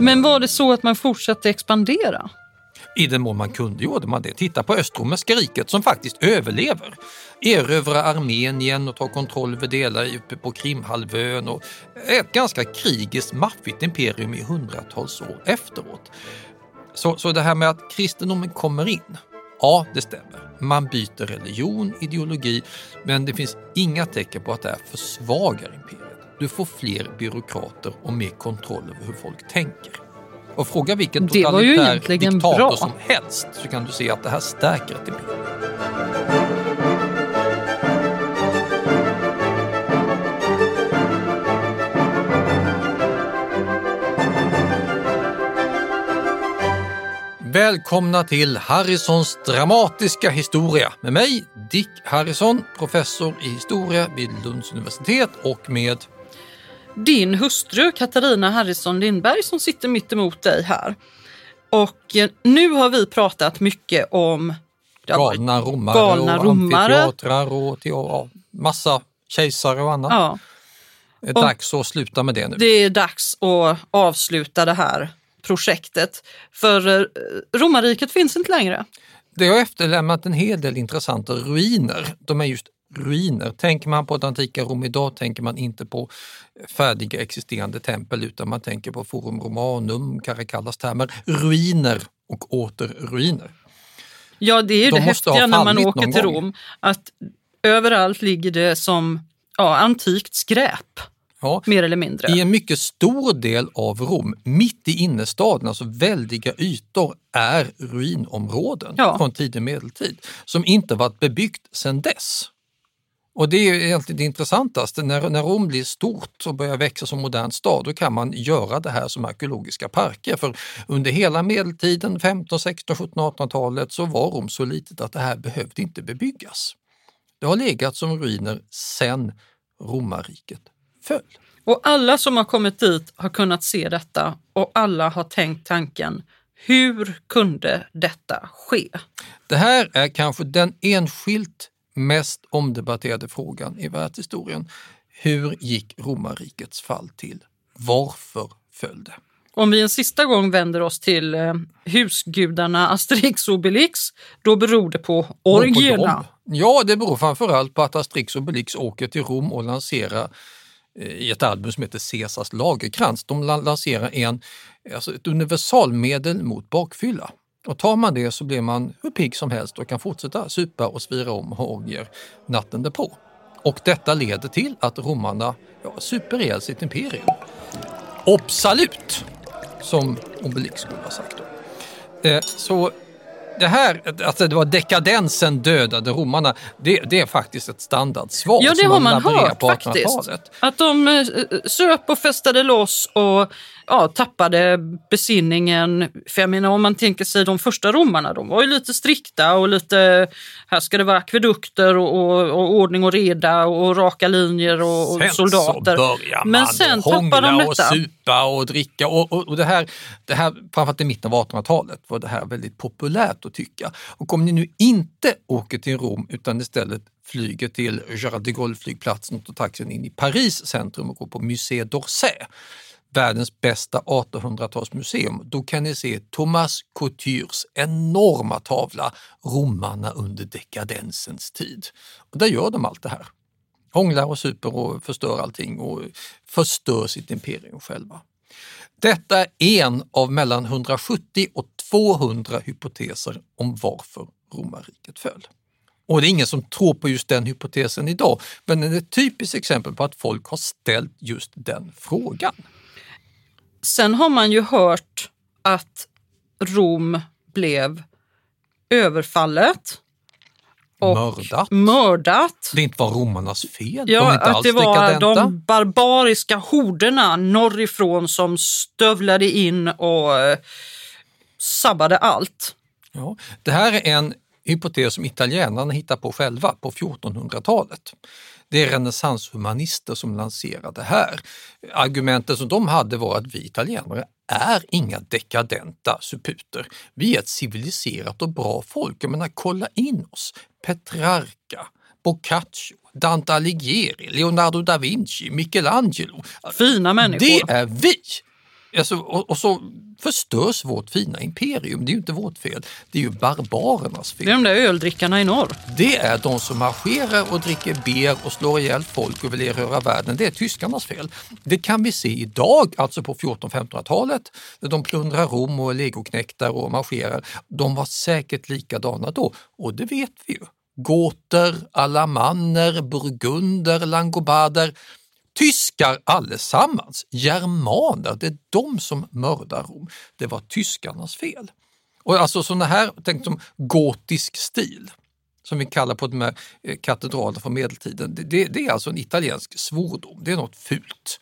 Men var det så att man fortsatte expandera? I den mån man kunde gjorde man det. Titta på Östromerska riket som faktiskt överlever. Erövra Armenien och ta kontroll över delar uppe på Krimhalvön och ett ganska krigiskt maffigt imperium i hundratals år efteråt. Så, så det här med att kristendomen kommer in, ja det stämmer. Man byter religion, ideologi, men det finns inga tecken på att det här försvagar imperiet. Du får fler byråkrater och mer kontroll över hur folk tänker. Och fråga vilken totalitär diktator bra. som helst så kan du se att det här stärker ett imperium. Välkomna till Harrisons dramatiska historia med mig, Dick Harrison, professor i historia vid Lunds universitet och med Din hustru Katarina Harrison Lindberg som sitter mitt emot dig här. Och eh, nu har vi pratat mycket om galna romare galna och romare. amfiteatrar och ja, massa kejsare och annat. Ja, Det är dags att sluta med det nu. det är dags att avsluta det här projektet. För eh, romarriket finns inte längre. Det har efterlämnat en hel del intressanta ruiner. De är just ruiner. Tänker man på det antika Rom idag tänker man inte på färdiga existerande tempel utan man tänker på Forum Romanum, Caracallas termer, ruiner och åter ruiner. Ja, det är ju De det häftiga när man åker till gång. Rom. Att överallt ligger det som ja, antikt skräp, Ja, mer eller mindre. I en mycket stor del av Rom, mitt i innerstaden, alltså väldiga ytor, är ruinområden Ja. från tidig medeltid som inte varit bebyggt sedan dess. Och det är egentligen det intressantaste, när, när Rom blir stort och börjar växa som modern stad, då kan man göra det här som arkeologiska parker. För under hela medeltiden, 15, 16, 17, 1800-talet, så var Rom så litet att det här behövde inte bebyggas. Det har legat som ruiner sedan romarriket föll. Och alla som har kommit dit har kunnat se detta och alla har tänkt tanken, hur kunde detta ske? Det här är kanske den enskilt mest omdebatterade frågan i världshistorien. Hur gick romarrikets fall till? Varför föll det? Om vi en sista gång vänder oss till eh, husgudarna Asterix och Obelix, då beror det på orgierna. Ja, det beror framförallt på att Asterix och Obelix åker till Rom och lanserar eh, i ett album som heter Caesars lagerkrans. De la- lanserar en, alltså ett universalmedel mot bakfylla. Och tar man det så blir man hur pigg som helst och kan fortsätta supa och svira om och ha orgier natten därpå. Och detta leder till att romarna ja, super ihjäl sitt imperium. Absolut! Som Obelix skulle ha sagt. Då. Eh, så det här, alltså det var dekadensen dödade romarna, det, det är faktiskt ett standardsvar Ja, det har man laborerar hört faktiskt. 1800-talet. Att de eh, söp och festade loss och ja, tappade besinningen. För jag menar om man tänker sig de första romarna, de var ju lite strikta och lite, här ska det vara akvedukter och, och, och ordning och reda och raka linjer och, och Sen soldater. så börjar man Men sen tappar de och detta. supa och dricka. Och, och, och det här, det här, framförallt i mitten av 1800-talet var det här väldigt populärt att tycka. Och om ni nu inte åker till Rom utan istället flyger till Charles de Gaulle-flygplatsen och tar taxin in i Paris centrum och går på Musée d'Orsay, världens bästa 1800-talsmuseum, då kan ni se Thomas Coutures enorma tavla Romarna under dekadensens tid. Och där gör de allt det här hånglar och super och förstör allting och förstör sitt imperium själva. Detta är en av mellan 170 och 200 hypoteser om varför romarriket föll. Och det är ingen som tror på just den hypotesen idag, men det är ett typiskt exempel på att folk har ställt just den frågan. Sen har man ju hört att Rom blev överfallet och Mördat. mördat. Det inte var romarnas fel. de Ja, är inte att alls det var dekadenta. de barbariska horderna norrifrån som stövlade in och eh, sabbade allt. Ja, det här är en hypotes som italienarna hittar på själva på 1400-talet. Det är renässanshumanister som lanserar det här. Argumentet som de hade var att vi italienare är inga dekadenta suputer. Vi är ett civiliserat och bra folk. Jag menar, kolla in oss. Petrarca, Boccaccio, Dante Alighieri, Leonardo da Vinci, Michelangelo. Fina människor. Det är vi! Alltså, och, och så förstörs vårt fina imperium. Det är ju inte vårt fel, det är ju barbarernas fel. Det är de där öldrickarna i norr. Det är de som marscherar och dricker ber och slår ihjäl folk och vill erövra världen. Det är tyskarnas fel. Det kan vi se idag, alltså på 1400-1500-talet, när de plundrar Rom och är legoknektar och marscherar. De var säkert likadana då och det vet vi ju. Goter, alamanner, burgunder, langobarder. Tyskar allesammans, germaner, det är de som mördar Rom. Det var tyskarnas fel. Och alltså sådana här, tänk som gotisk stil, som vi kallar på de här eh, katedralerna från medeltiden, det, det, är alltså en italiensk svordom, det är något fult.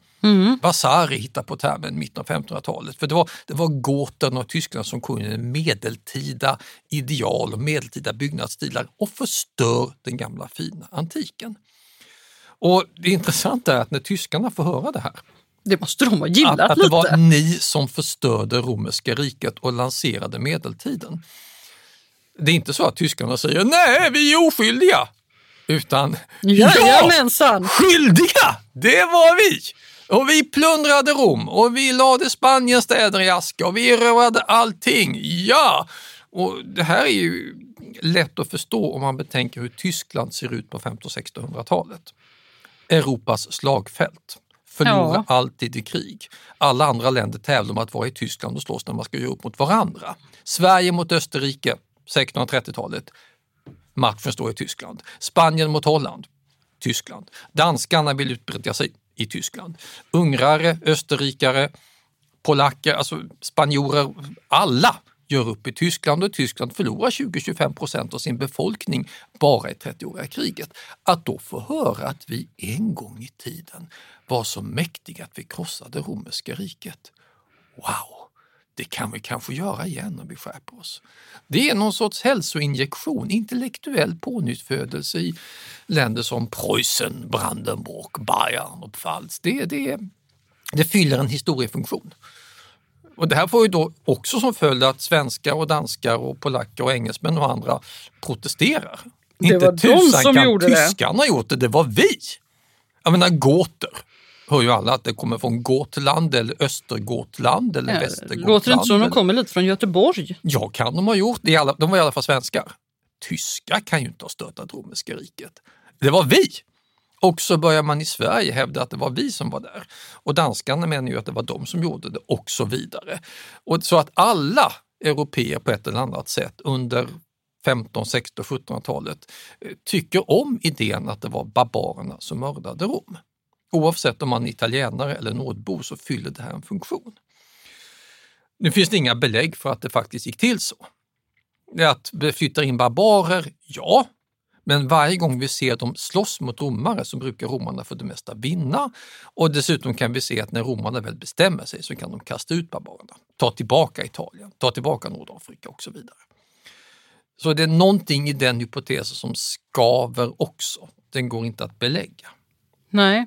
Vasari hittar på termen mitten av 1500-talet. För det var, det var goterna och tyskarna som kom in medeltida ideal och medeltida byggnadsstilar och förstör den gamla fina antiken. Och det intressanta är att när tyskarna får höra det här, Det måste de ha gillat att, att det lite. var ni som förstörde romerska riket och lanserade medeltiden. Det är inte så att tyskarna säger nej, vi är oskyldiga. Utan Jajamensan! skyldiga, det var vi! Och vi plundrade Rom och vi lade Spaniens städer i aska och vi erövrade allting. Ja! Och det här är ju lätt att förstå om man betänker hur Tyskland ser ut på 1500 1600-talet. Europas slagfält. Förlorar Ja. alltid i krig. Alla andra länder tävlar om att vara i Tyskland och slåss när man ska göra upp mot varandra. Sverige mot Österrike, 1630-talet. Matchen står i Tyskland. Spanien mot Holland, Tyskland. Danskarna vill utbreda sig i Tyskland. Ungrare, österrikare, polacker, alltså spanjorer, alla gör upp i Tyskland och Tyskland förlorar 20-25 procent av sin befolkning bara i 30-åriga kriget. Att då få höra att vi en gång i tiden var så mäktiga att vi krossade romerska riket. Wow! Det kan vi kanske göra igen om vi skärper oss. Det är någon sorts hälsoinjektion, intellektuell pånyttfödelse i länder som Preussen, Brandenburg, Bayern och Pfalz. Det, det, det fyller en historiefunktion. Och det här får ju då också som följd att svenskar och danskar och polacker och engelsmän och andra protesterar. Det Inte var de tusan som kan gjorde det. tyskarna ha gjort det, det var vi. Jag menar goter, hör ju alla att det kommer från Gotland eller Östergotland eller Ja, Västergotland. Låter det inte som de kommer lite från Göteborg? Ja, kan de ha gjort. Det de var i alla fall svenskar. Tyskar kan ju inte ha störtat romerska riket. Det var vi! Och så börjar man i Sverige hävda att det var vi som var där. Och danskarna menar ju att det var de som gjorde det och så vidare. Och så att alla europeer på ett eller annat sätt under 15, 16, 1700-talet tycker om idén att det var barbarerna som mördade Rom. Oavsett om man är italienare eller nordbo så fyller det här en funktion. Nu finns det inga belägg för att det faktiskt gick till så. Att flytta in barbarer, ja. Men varje gång vi ser dem slåss mot romare så brukar romarna för det mesta vinna. Och dessutom kan vi se att när romarna väl bestämmer sig så kan de kasta ut barbarerna, ta tillbaka Italien, ta tillbaka Nordafrika och så vidare. Så det är någonting i den hypotesen som skaver också. Den går inte att belägga. Nej.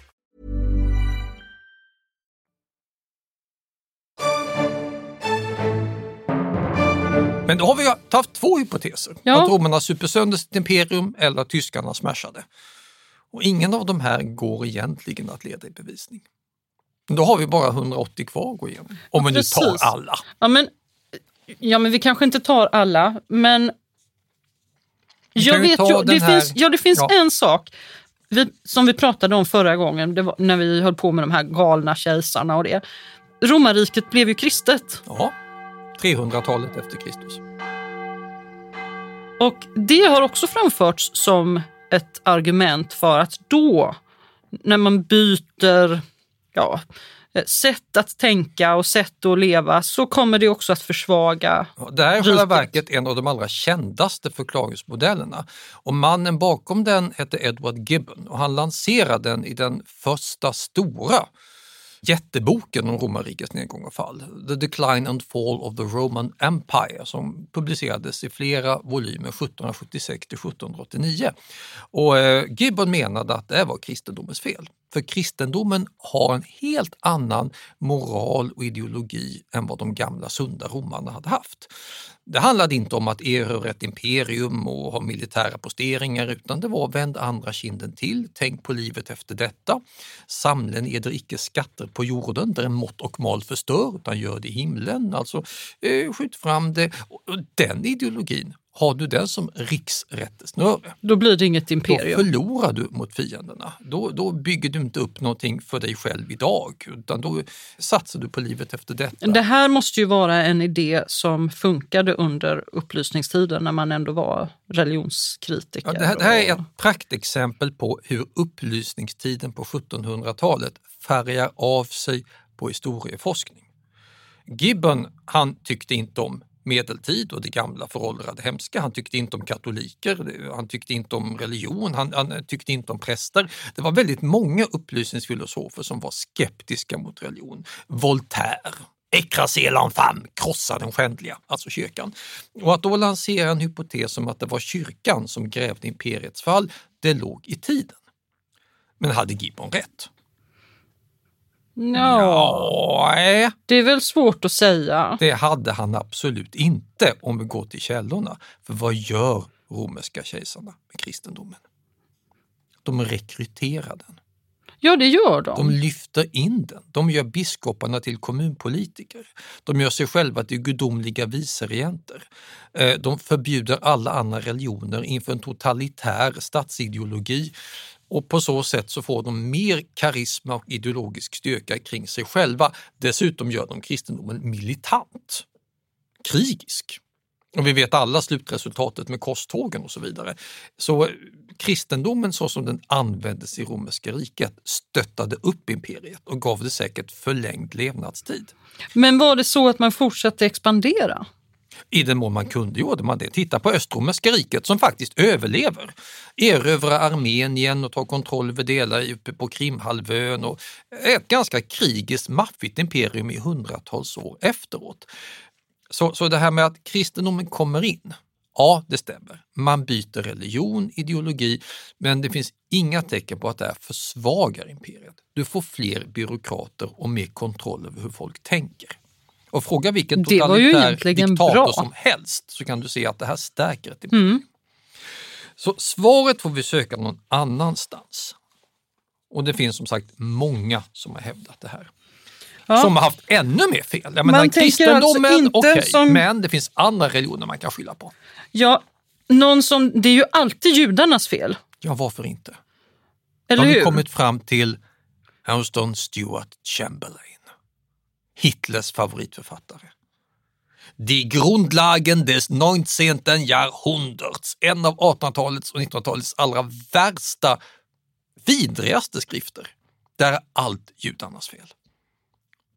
Men då har vi haft två hypoteser. Ja. Att romarna super sönder sitt imperium eller att tyskarna smashade. Och ingen av de här går egentligen att leda i bevisning. Men Då har vi bara 180 kvar att gå igenom. Om vi nu tar alla. Ja men, ja, men vi kanske inte tar alla, men jag vet ju, det, här- finns, ja, det finns Ja. en sak vi, som vi pratade om förra gången, när vi höll på med de här galna kejsarna och det. Romarriket blev ju kristet Ja, 300-talet efter Kristus. och det har också framförts som ett argument för att då, när man byter ja, eh, sätt att tänka och sätt att leva, så kommer det också att försvaga Ja, Det här är i själva verket en av de allra kändaste förklaringsmodellerna. Och mannen bakom den hette Edward Gibbon och han lanserade den i den första stora jätteboken om romarrikets nedgång och fall, The Decline and Fall of the Roman Empire, som publicerades i flera volymer 1776 till 1789. Och eh, Gibbon menade att det var kristendomens fel. För kristendomen har en helt annan moral och ideologi än vad de gamla sunda romarna hade haft. Det handlade inte om att erövra ett imperium och ha militära posteringar utan det var vänd andra kinden till, tänk på livet efter detta. Samlen eder icke skatter på jorden där mått och mal förstör utan gör det i himlen. Alltså eh, skjut fram det. Den ideologin, har du den som riksrättesnöre Då blir det inget då imperium. förlorar du mot fienderna. Då, då bygger du inte upp någonting för dig själv idag utan då satsar du på livet efter detta. Det här måste ju vara en idé som funkade under upplysningstiden när man ändå var religionskritiker. Ja, det, här, det här är ett praktexempel på hur upplysningstiden på 1700-talet färgar av sig på historieforskning. Gibbon han tyckte inte om medeltid och det gamla föråldrade hemska. Han tyckte inte om katoliker, han tyckte inte om religion, han, han tyckte inte om präster. Det var väldigt många upplysningsfilosofer som var skeptiska mot religion. Voltaire, Écraser l'enfant, krossa den skändliga, alltså kyrkan. Och att då lansera en hypotes om att det var kyrkan som grävde imperiets fall, det låg i tiden. Men hade Gibbon rätt? Nej, det är väl svårt att säga. det hade han absolut inte om vi går till källorna. För vad gör romerska kejsarna med kristendomen? De rekryterar den. Ja, det gör de. De lyfter in den. De gör biskoparna till kommunpolitiker. De gör sig själva till gudomliga viceregenter. Eh, De förbjuder alla andra religioner inför en totalitär statsideologi och på så sätt så får de mer karisma och ideologisk styrka kring sig själva. Dessutom gör de kristendomen militant, krigisk. Och vi vet alla slutresultatet med korstågen och så vidare. Så eh, kristendomen så som den användes i romerska riket stöttade upp imperiet och gav det säkert förlängd levnadstid. Men var det så att man fortsatte expandera? I den mån man kunde gjorde man det. Titta på Östromerska riket som faktiskt överlever. Erövrar Armenien och tar kontroll över delar uppe på Krimhalvön och ett ganska krigiskt maffigt imperium i hundratals år efteråt. Så, så det här med att kristendomen kommer in, ja det stämmer. Man byter religion, ideologi, men det finns inga tecken på att det här försvagar imperiet. Du får fler byråkrater och mer kontroll över hur folk tänker. Och fråga vilken totalitär diktator bra. som helst så kan du se att det här stärker ett imperium. Så svaret får vi söka någon annanstans. Och det finns som sagt många som har hävdat det här. som har haft ännu mer fel. Jag menar, tänker kristendomen, alltså inte okej, som- men det finns andra religioner man kan skylla på. Ja, någon som, det är ju alltid judarnas fel. Ja, varför inte? Eller Då har hur? kommit fram till Houston Stuart Chamberlain, Hitlers favoritförfattare. Die Grundlagen des 19. Jahrhunderts, en av 1800-talets och 1900-talets allra värsta, vidrigaste skrifter. Där är allt judarnas fel.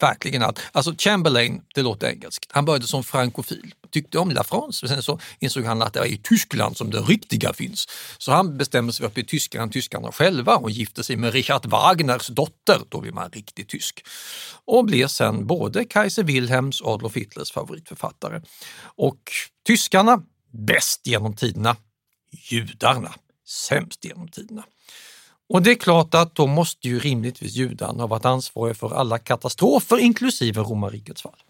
Verkligen allt. Alltså Chamberlain, det låter engelskt, han började som frankofil, tyckte om La France, men sen så insåg han att det är i Tyskland som det riktiga finns. Så han bestämde sig för att bli tyskare än tyskarna själva och gifte sig med Richard Wagners dotter, då blir man riktigt tysk. Och blev sen både Kaiser Wilhelms och Adolf Hitlers favoritförfattare. Och tyskarna, bäst genom tiderna. Judarna, sämst genom tiderna. Och det är klart att då måste ju rimligtvis judarna ha varit ansvariga för alla katastrofer inklusive romarrikets fall.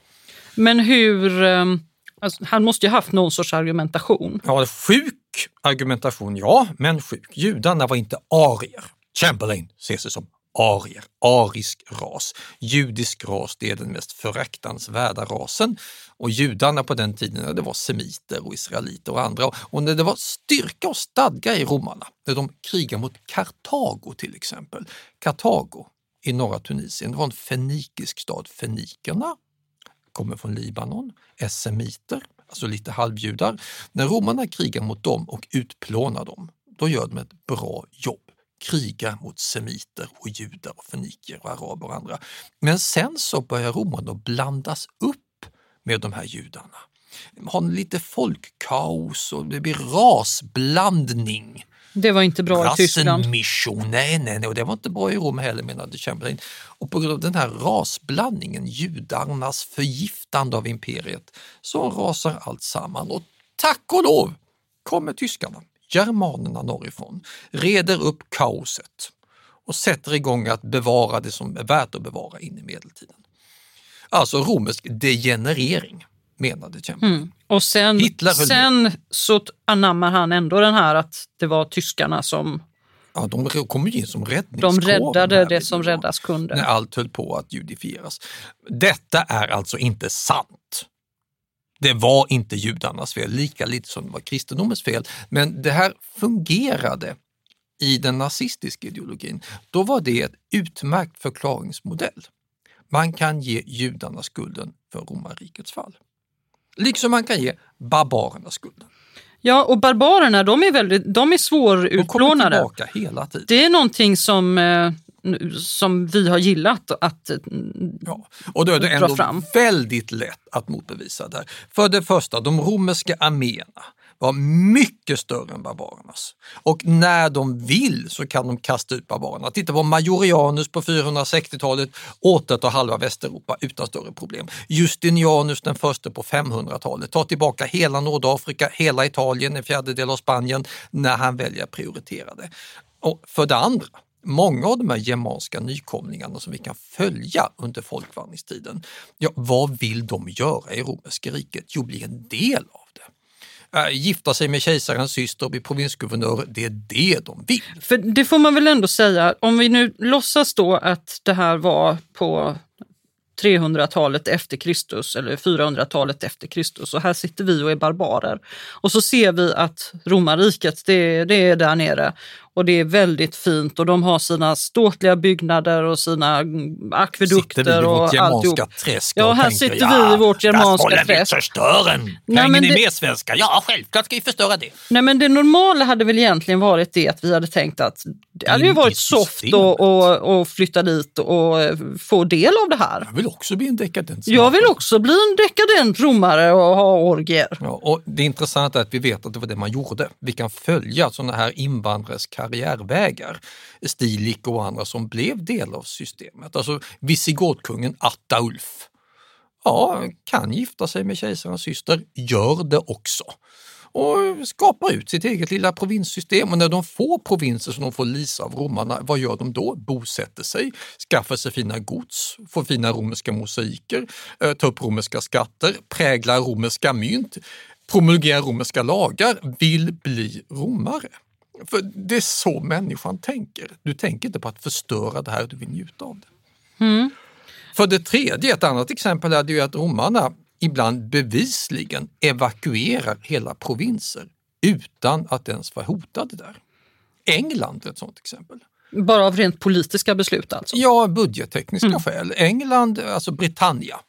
Men hur... ehm, Alltså, han måste ju haft någon sorts argumentation. Ja, sjuk argumentation, ja, men sjuk. Judarna var inte arier. Chamberlain ser sig som arier, arisk ras. Judisk ras, det är den mest föraktansvärda rasen. Och judarna på den tiden, det var semiter och israeliter och andra. Och när det var styrka och stadga i romarna, när de krigade mot Kartago till exempel. Kartago i norra Tunisien, det var en fenikisk stad. Fenikerna kommer från Libanon, är semiter, alltså lite halvjudar. När romarna krigar mot dem och utplånar dem, då gör de ett bra jobb. Krigar mot semiter och judar och feniker och araber och andra. Men sen så börjar romarna blandas upp med de här judarna. Har lite folkkaos och det blir rasblandning. Det var inte bra i Tyskland. Nej, nej, nej, och det var inte bra i Rom heller menade Chamberlain. Och på grund av den här rasblandningen, judarnas förgiftande av imperiet, så rasar allt samman. Och tack och lov kommer tyskarna, germanerna norrifrån, reder upp kaoset och sätter igång att bevara det som är värt att bevara in i medeltiden. Alltså romersk degenerering, menade Chamberlain. Mm. Och sen, sen så anammar han ändå den här att det var tyskarna som Ja, de kom ju in som de räddningskår. räddade här det som räddas kunde. när allt höll på att judifieras. Detta är alltså inte sant. Det var inte judarnas fel, lika lite som det var kristendomens fel. Men det här fungerade i den nazistiska ideologin. Då var det ett utmärkt förklaringsmodell. Man kan ge judarna skulden för romarrikets fall. Liksom man kan ge barbarerna skulden. Ja, och barbarerna de är, väldigt, de är De kommer svårutplånade. tillbaka hela tiden. Det är någonting som, eh, som vi har gillat att Ja, och då är det ändå fram. väldigt lätt att motbevisa det här. För det första, de romerska arméerna var mycket större än barbarernas. Och när de vill så kan de kasta ut barbarerna. Titta på Majorianus på 460-talet, återta halva Västeuropa utan större problem. Justinianus den första på 500-talet, tar tillbaka hela Nordafrika, hela Italien, en fjärdedel av Spanien när han väljer att prioritera det. Och för det andra, många av de här germanska nykomlingarna som vi kan följa under folkvandringstiden, ja, vad vill de göra i romerska riket? Jo, bli en del av det. Äh, gifta sig med kejsarens syster och bli provinsguvernör, det är det de vill. För det får man väl ändå säga, om vi nu låtsas då att det här var på 300-talet efter Kristus eller 400-talet efter Kristus och här sitter vi och är barbarer. Och så ser vi att romarriket, det, det är där nere och det är väldigt fint och de har sina ståtliga byggnader och sina mm, akvedukter Sitter vi i och vårt germanska alltihop. träsk Ja, och här tänker, sitter ja, vi i vårt germanska träsk. förstören. Nej, Hänger men ni det- med svenskar? Ja, självklart ska vi förstöra det. Nej men det normala hade väl egentligen varit det att vi hade tänkt att det hade ju varit soft och, och, och flytta dit och eh, få del av det här. Jag vill också bli en dekadent. Jag vill också bli en dekadent romare och ha orgier. Ja, och det intressanta är att vi vet att det var det man gjorde. Vi kan följa sådana här invandrares karriärvägar, Stilik och andra som blev del av systemet. Alltså visigotkungen Attaulf. Ja, kan gifta sig med kejsarens syster, gör det också. Och skapar ut sitt eget lilla provinssystem och när de får provinser som de får lisa av romarna, vad gör de då? Bosätter sig, skaffar sig fina gods, får fina romerska mosaiker, eh, tar upp romerska skatter, präglar romerska mynt, promulgerar romerska lagar, vill bli romare. För det är så människan tänker. Du tänker inte på att förstöra det här, du vill njuta av det. För det tredje, ett annat exempel är det ju att romarna ibland bevisligen evakuerar hela provinser utan att ens vara hotade där. England är ett sådant exempel. Bara av rent politiska beslut alltså? Ja, budgettekniska skäl. England, alltså Britannia,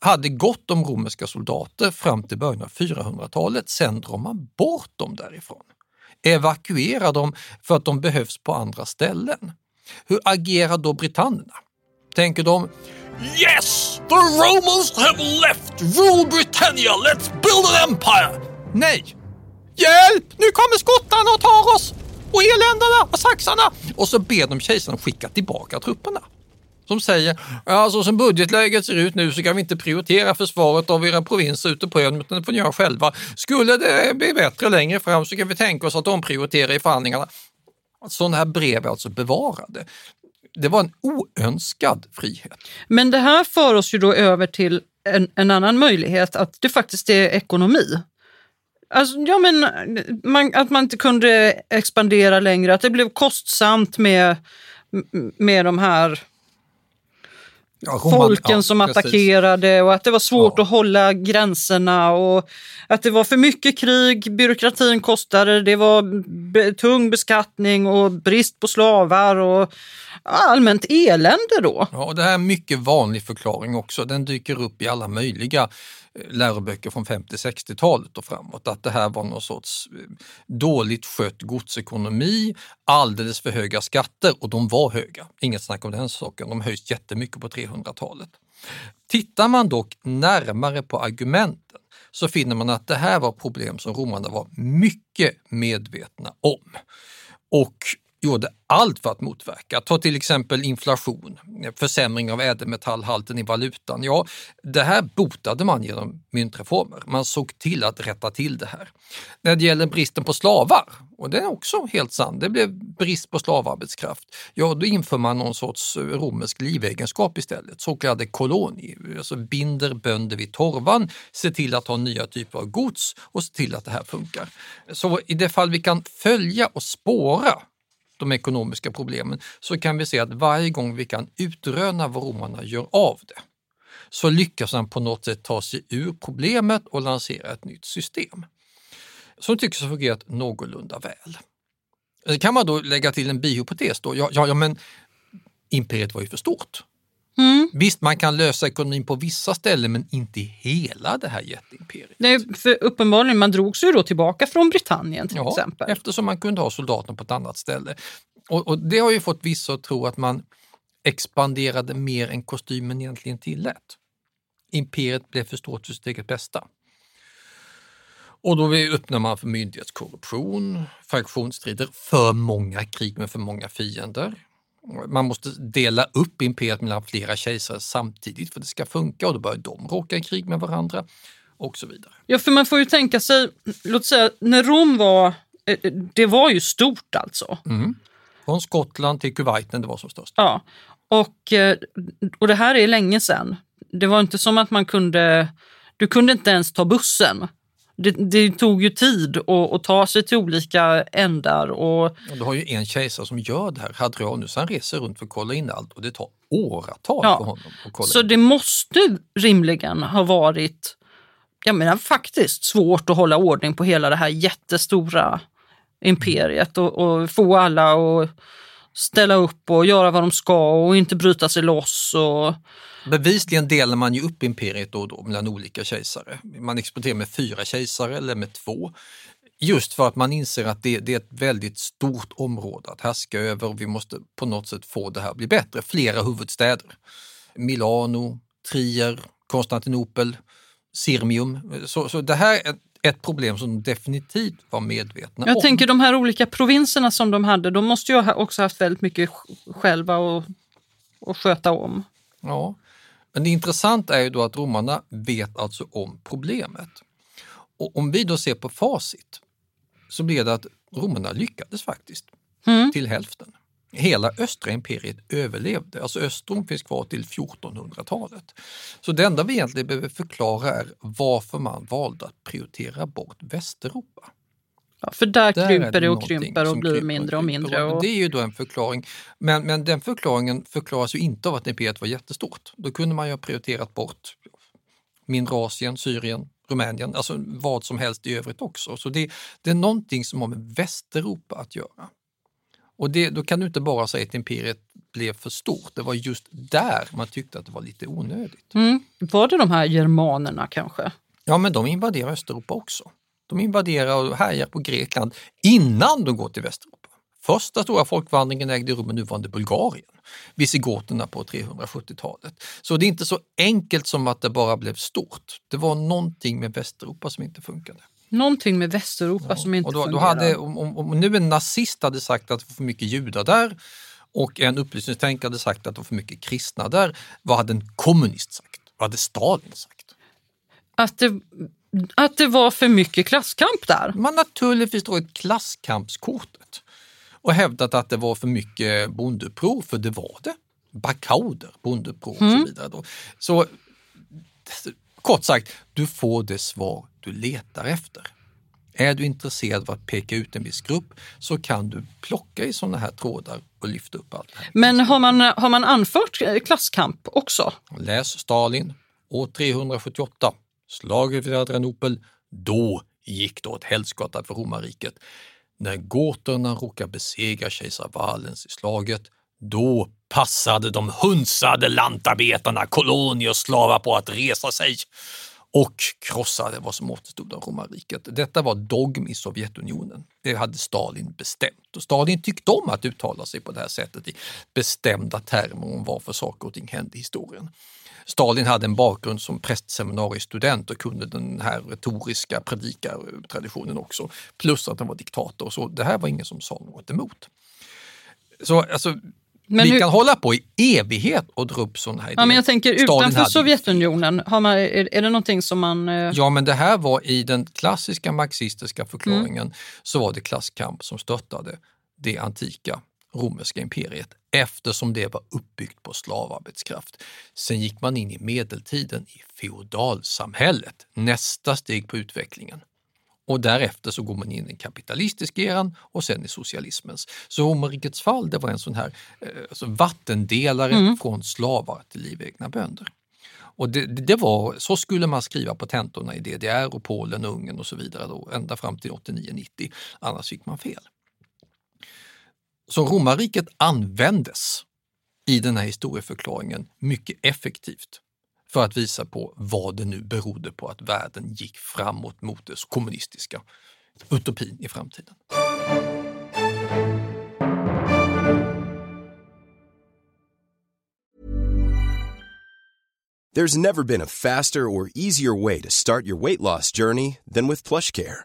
hade gott om romerska soldater fram till början av 400-talet. Sen drar man bort dem därifrån evakuera dem för att de behövs på andra ställen. Hur agerar då britannerna? Tänker de Yes! The Romans have left! Rule Britannia! Let's build an empire! Nej! Hjälp! Nu kommer skottarna och tar oss! Och irländarna och saxarna! Och så ber de kejsaren skicka tillbaka trupperna. Som säger, ja, så som budgetläget ser ut nu så kan vi inte prioritera försvaret av era provinser ute på ön, utan det får ni göra själva. Skulle det bli bättre längre fram så kan vi tänka oss att omprioritera i förhandlingarna. Sådana här brev är alltså bevarade. Det var en oönskad frihet. Men det här för oss ju då över till en, en annan möjlighet, att det faktiskt är ekonomi. Alltså, ja, men man, att man inte kunde expandera längre, att det blev kostsamt med, med de här Ja, folken ja, som attackerade och att det var svårt Ja. att hålla gränserna och att det var för mycket krig, byråkratin kostade, det var be, tung beskattning och brist på slavar och allmänt elände då. Ja, och det här är en mycket vanlig förklaring också. Den dyker upp i alla möjliga läroböcker från 50-60-talet och framåt. Att det här var någon sorts eh, dåligt skött godsekonomi, alldeles för höga skatter och de var höga. Inget snack om den saken. De höjs jättemycket på 300-talet. Tittar man dock närmare på argumenten så finner man att det här var problem som romarna var mycket medvetna om. Och gjorde allt för att motverka. Ta till exempel inflation, försämring av ädelmetallhalten i valutan. Ja, det här botade man genom myntreformer. Man såg till att rätta till det här. När det gäller bristen på slavar, och det är också helt sant, det blev brist på slavarbetskraft. Ja, då inför man någon sorts eh, romersk livegenskap istället, så kallade koloni. Alltså binder bönder vid torvan, ser till att ha nya typer av gods och ser till att det här funkar. Så i det fall vi kan följa och spåra de ekonomiska problemen så kan vi se att varje gång vi kan utröna vad romarna gör av det så lyckas han på något sätt ta sig ur problemet och lansera ett nytt system som tycks ha fungerat någorlunda väl. Sen kan man då lägga till en bihypotes då, ja, ja, ja men imperiet var ju för stort. Mm. Visst, man kan lösa ekonomin på vissa ställen men inte i hela det här jätteimperiet. Nej, för uppenbarligen, man drog sig ju då tillbaka från Britannien till Ja, exempel. eftersom man kunde ha soldaterna på ett annat ställe. Och, och det har ju fått vissa att tro att man expanderade mer än kostymen egentligen tillät. Imperiet blev för stort för sitt eget bästa. Och då öppnar man för myndighetskorruption, fraktionsstrider, för många krig med för många fiender. Man måste dela upp imperiet mellan flera kejsare samtidigt för att det ska funka och då börjar de råka i krig med varandra och så vidare. Ja, för man får ju tänka sig, låt säga när Rom var, eh, det var ju stort alltså. Mm. Från Skottland till Kuwaiten, det var som störst. Ja, och, eh, och det här är länge sedan. Det var inte som att man kunde, du kunde inte ens ta bussen. Det, det tog ju tid att, ta sig till olika ändar och Och du har ju en kejsare som gör det här, Hadrianus, han reser runt för att kolla in allt och det tar åratal Ja, för honom att kolla Så in. det måste rimligen ha varit, jag menar faktiskt svårt att hålla ordning på hela det här jättestora imperiet och, och få alla att ställa upp och göra vad de ska och inte bryta sig loss. Och, Bevisligen delar man ju upp imperiet då och då mellan olika kejsare. Man exploaterar med fyra kejsare eller med två. Just för att man inser att det, det är ett väldigt stort område att härska över och vi måste på något sätt få det här att bli bättre. Flera huvudstäder. Milano, Trier, Konstantinopel, Sirmium. Så, så det här är ett problem som de definitivt var medvetna jag om. tänker de här olika provinserna som de hade, de måste ju också haft väldigt mycket sj- själva och, och sköta om. Ja, men det intressanta är ju då att romarna vet alltså om problemet. Och om vi då ser på facit så blir det att romarna lyckades faktiskt Mm. till hälften. Hela östra imperiet överlevde, alltså Östrom finns kvar till 1400-talet. Så det enda vi egentligen behöver förklara är varför man valde att prioritera bort Västeuropa. Ja, för där, Där är krymper det och krymper och blir mindre och mindre. Och... Det är ju då en förklaring. Men, men den förklaringen förklaras ju inte av att imperiet var jättestort. Då kunde man ju ha prioriterat bort mindre Asien, Syrien, Rumänien, alltså vad som helst i övrigt också. Så det, det är någonting som har med Västeuropa att göra. Och det, då kan du inte bara säga att imperiet blev för stort. Det var just där man tyckte att det var lite onödigt. Mm. Var det de här germanerna kanske? Ja, men de invaderar Östeuropa också. De invaderar och härjar på Grekland innan de går till Västeuropa. Första stora folkvandringen ägde rum i nuvarande Bulgarien, visigoterna på 370-talet. Så det är inte så enkelt som att det bara blev stort. Det var någonting med Västeuropa som inte funkade. Någonting med Västeuropa som inte och då, då fungerar. hade, om, om, om nu en nazist hade sagt att det var för mycket judar där och en upplysningstänkare hade sagt att det var för mycket kristna där, vad hade en kommunist sagt? Vad hade Stalin sagt? Att det, att det var för mycket klasskamp där. Man har naturligtvis dragit klasskampskortet och hävdat att det var för mycket bondeuppror, för det var det. Bakauder, bondeuppror och Mm. så vidare. Då. Så kort sagt, du får det svar du letar efter. Är du intresserad av att peka ut en viss grupp så kan du plocka i sådana här trådar och lyfta upp allt. Men har man, har man anfört klasskamp också? Läs Stalin, år 378, slaget vid Adrianopel. Då gick det åt helskotta för romarriket. När gåtorna råkade besegra kejsar Valens i slaget, då passade de hunsade lantarbetarna, kolonier och slavar på att resa sig och krossade vad som återstod av romarriket. Detta var dogm i Sovjetunionen. Det hade Stalin bestämt och Stalin tyckte om att uttala sig på det här sättet i bestämda termer om varför saker och ting hände i historien. Stalin hade en bakgrund som prästseminariestudent och kunde den här retoriska predikartraditionen också. Plus att han var diktator, så det här var ingen som sa något emot. Så alltså, Men vi hur- kan hålla på i evighet och dra upp sådana här idéer. Ja, men jag tänker Stalin utanför hade- Sovjetunionen, har man, är, är det någonting som man... eh, Ja, men det här var i den klassiska marxistiska förklaringen Mm. så var det klasskamp som stöttade det antika romerska imperiet eftersom det var uppbyggt på slavarbetskraft. Sen gick man in i medeltiden i feodalsamhället, nästa steg på utvecklingen. Och därefter så går man in i den kapitalistiska eran och sen i socialismens. Så romarrikets fall det var en sån här eh, alltså vattendelare Mm. från slavar till livegna bönder. Och det, det det var, så skulle man skriva på tentorna i DDR och Polen, Ungern och så vidare då, ända fram till 89-90. Annars fick man fel. Så romarriket användes i den här historieförklaringen mycket effektivt för att visa på vad det nu berodde på att världen gick framåt mot dess kommunistiska utopin i framtiden. There's never been a faster or easier way to start your weight loss journey than with PlushCare.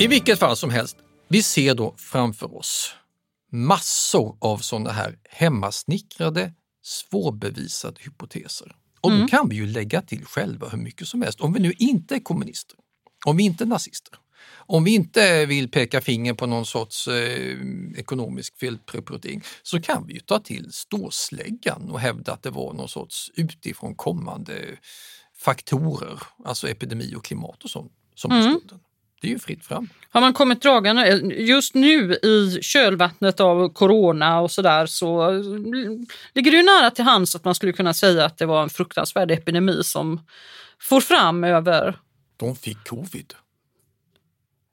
I vilket fall som helst, vi ser då framför oss massor av sådana här hemmasnickrade, svårbevisade hypoteser. Och då Mm. kan vi ju lägga till själva hur mycket som helst. Om vi nu inte är kommunister, om vi inte är nazister, Om vi inte vill peka finger på någon sorts eh, ekonomisk felprioritering så kan vi ju ta till ståsläggan och hävda att det var någon sorts utifrån kommande faktorer, alltså epidemi och klimat och sånt, som mm. skulden. Det är ju fritt fram. Har man kommit dragande, just nu i kölvattnet av corona och sådär så ligger det ju nära till hands att man skulle kunna säga att det var en fruktansvärd epidemi som for fram över... De fick covid.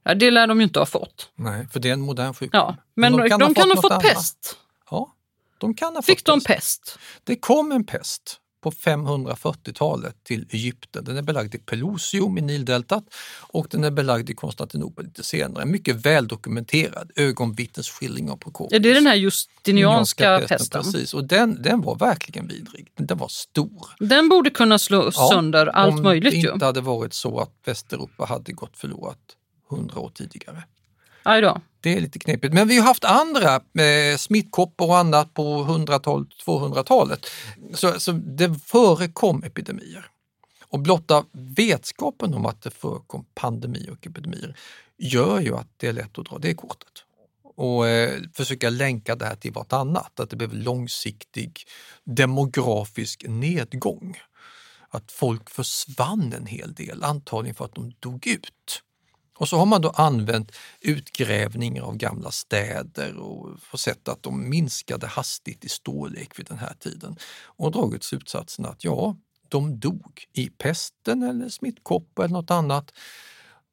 Ja, det lär de ju inte ha fått. Nej, för det är en modern sjukdom. Ja, men, men de kan, de ha, kan ha fått pest. Ja, de kan ha Fick fått de pest? Det kom en pest på 540-talet till Egypten. Den är belagd i Pelusium i Nildeltat och den är belagd i Konstantinopel lite senare. Mycket väldokumenterad ögonvittnesskildring av Prokopius. Är det den här justinianska pesten? pesten? Precis, och den, den var verkligen vidrig. Den var stor. Den borde kunna slå ja, sönder allt möjligt ju. Om det inte hade varit så att Västeuropa hade gått förlorat hundra år tidigare. Aj då. Det är lite knepigt. Men vi har haft andra eh, smittkoppor och annat på 100-talet, 200-talet. Så, så det förekom epidemier. Och blotta vetskapen om att det förekom pandemi och epidemier gör ju att det är lätt att dra det kortet och eh, försöka länka det här till vartannat, att det blev långsiktig demografisk nedgång. Att folk försvann en hel del, antagligen för att de dog ut. Och så har man då använt utgrävningar av gamla städer och sett att de minskade hastigt i storlek vid den här tiden och dragit slutsatsen att ja, de dog i pesten eller smittkoppa eller något annat.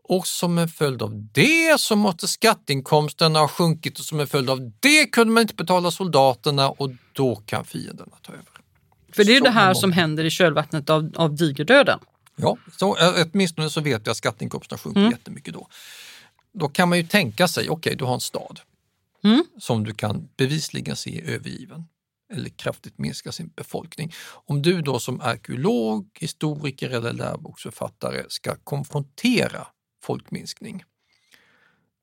Och som en följd av det så måste skatteinkomsterna ha sjunkit och som en följd av det kunde man inte betala soldaterna och då kan fienderna ta över. För det är så det här som händer i kölvattnet av, av digerdöden. Ja, så, eh, åtminstone så vet vi att skatteinkomsterna sjunker mm. jättemycket då. Då kan man ju tänka sig, okej okay, du har en stad mm. som du kan bevisligen se övergiven eller kraftigt minska sin befolkning. Om du då som arkeolog, historiker eller läroboksförfattare ska konfrontera folkminskning,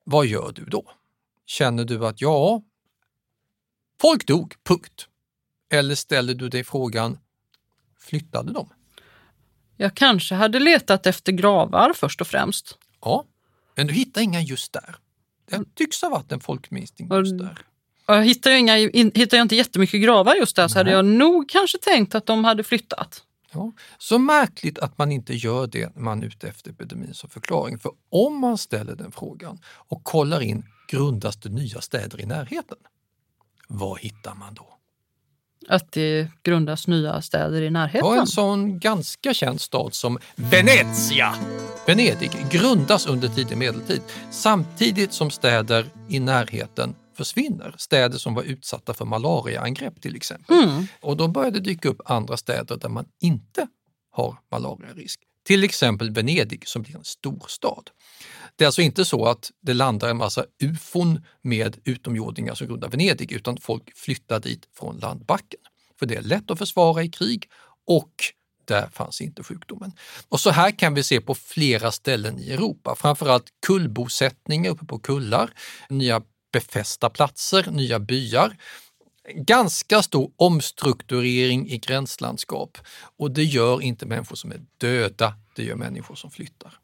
vad gör du då? Känner du att ja, folk dog, punkt. Eller ställer du dig frågan, flyttade de? Jag kanske hade letat efter gravar först och främst. Ja, men du hittar inga just där. Det tycks ha varit en folkminskning just där. Jag hittar, inga, hittar jag inte jättemycket gravar just där så hade jag nog kanske tänkt att de hade flyttat. Ja, så märkligt att man inte gör det när man är ute efter epidemin som förklaring. För om man ställer den frågan och kollar in grundas det nya städer i närheten? Vad hittar man då? Att det grundas nya städer i närheten. Ja, en sån ganska känd stad som Venezia. Venedig grundas under tidig medeltid samtidigt som städer i närheten försvinner. Städer som var utsatta för malariaangrepp till exempel. Mm. Och då började dyka upp andra städer där man inte har malariarisk. Till exempel Venedig som blir en storstad. Det är alltså inte så att det landar en massa ufon med utomjordingar som grundar Venedig, utan folk flyttar dit från landbacken. För det är lätt att försvara i krig och där fanns inte sjukdomen. Och så här kan vi se på flera ställen i Europa, framförallt kullbosättningar uppe på kullar, nya befästa platser, nya byar. Ganska stor omstrukturering i gränslandskap och det gör inte människor som är döda, det gör människor som flyttar.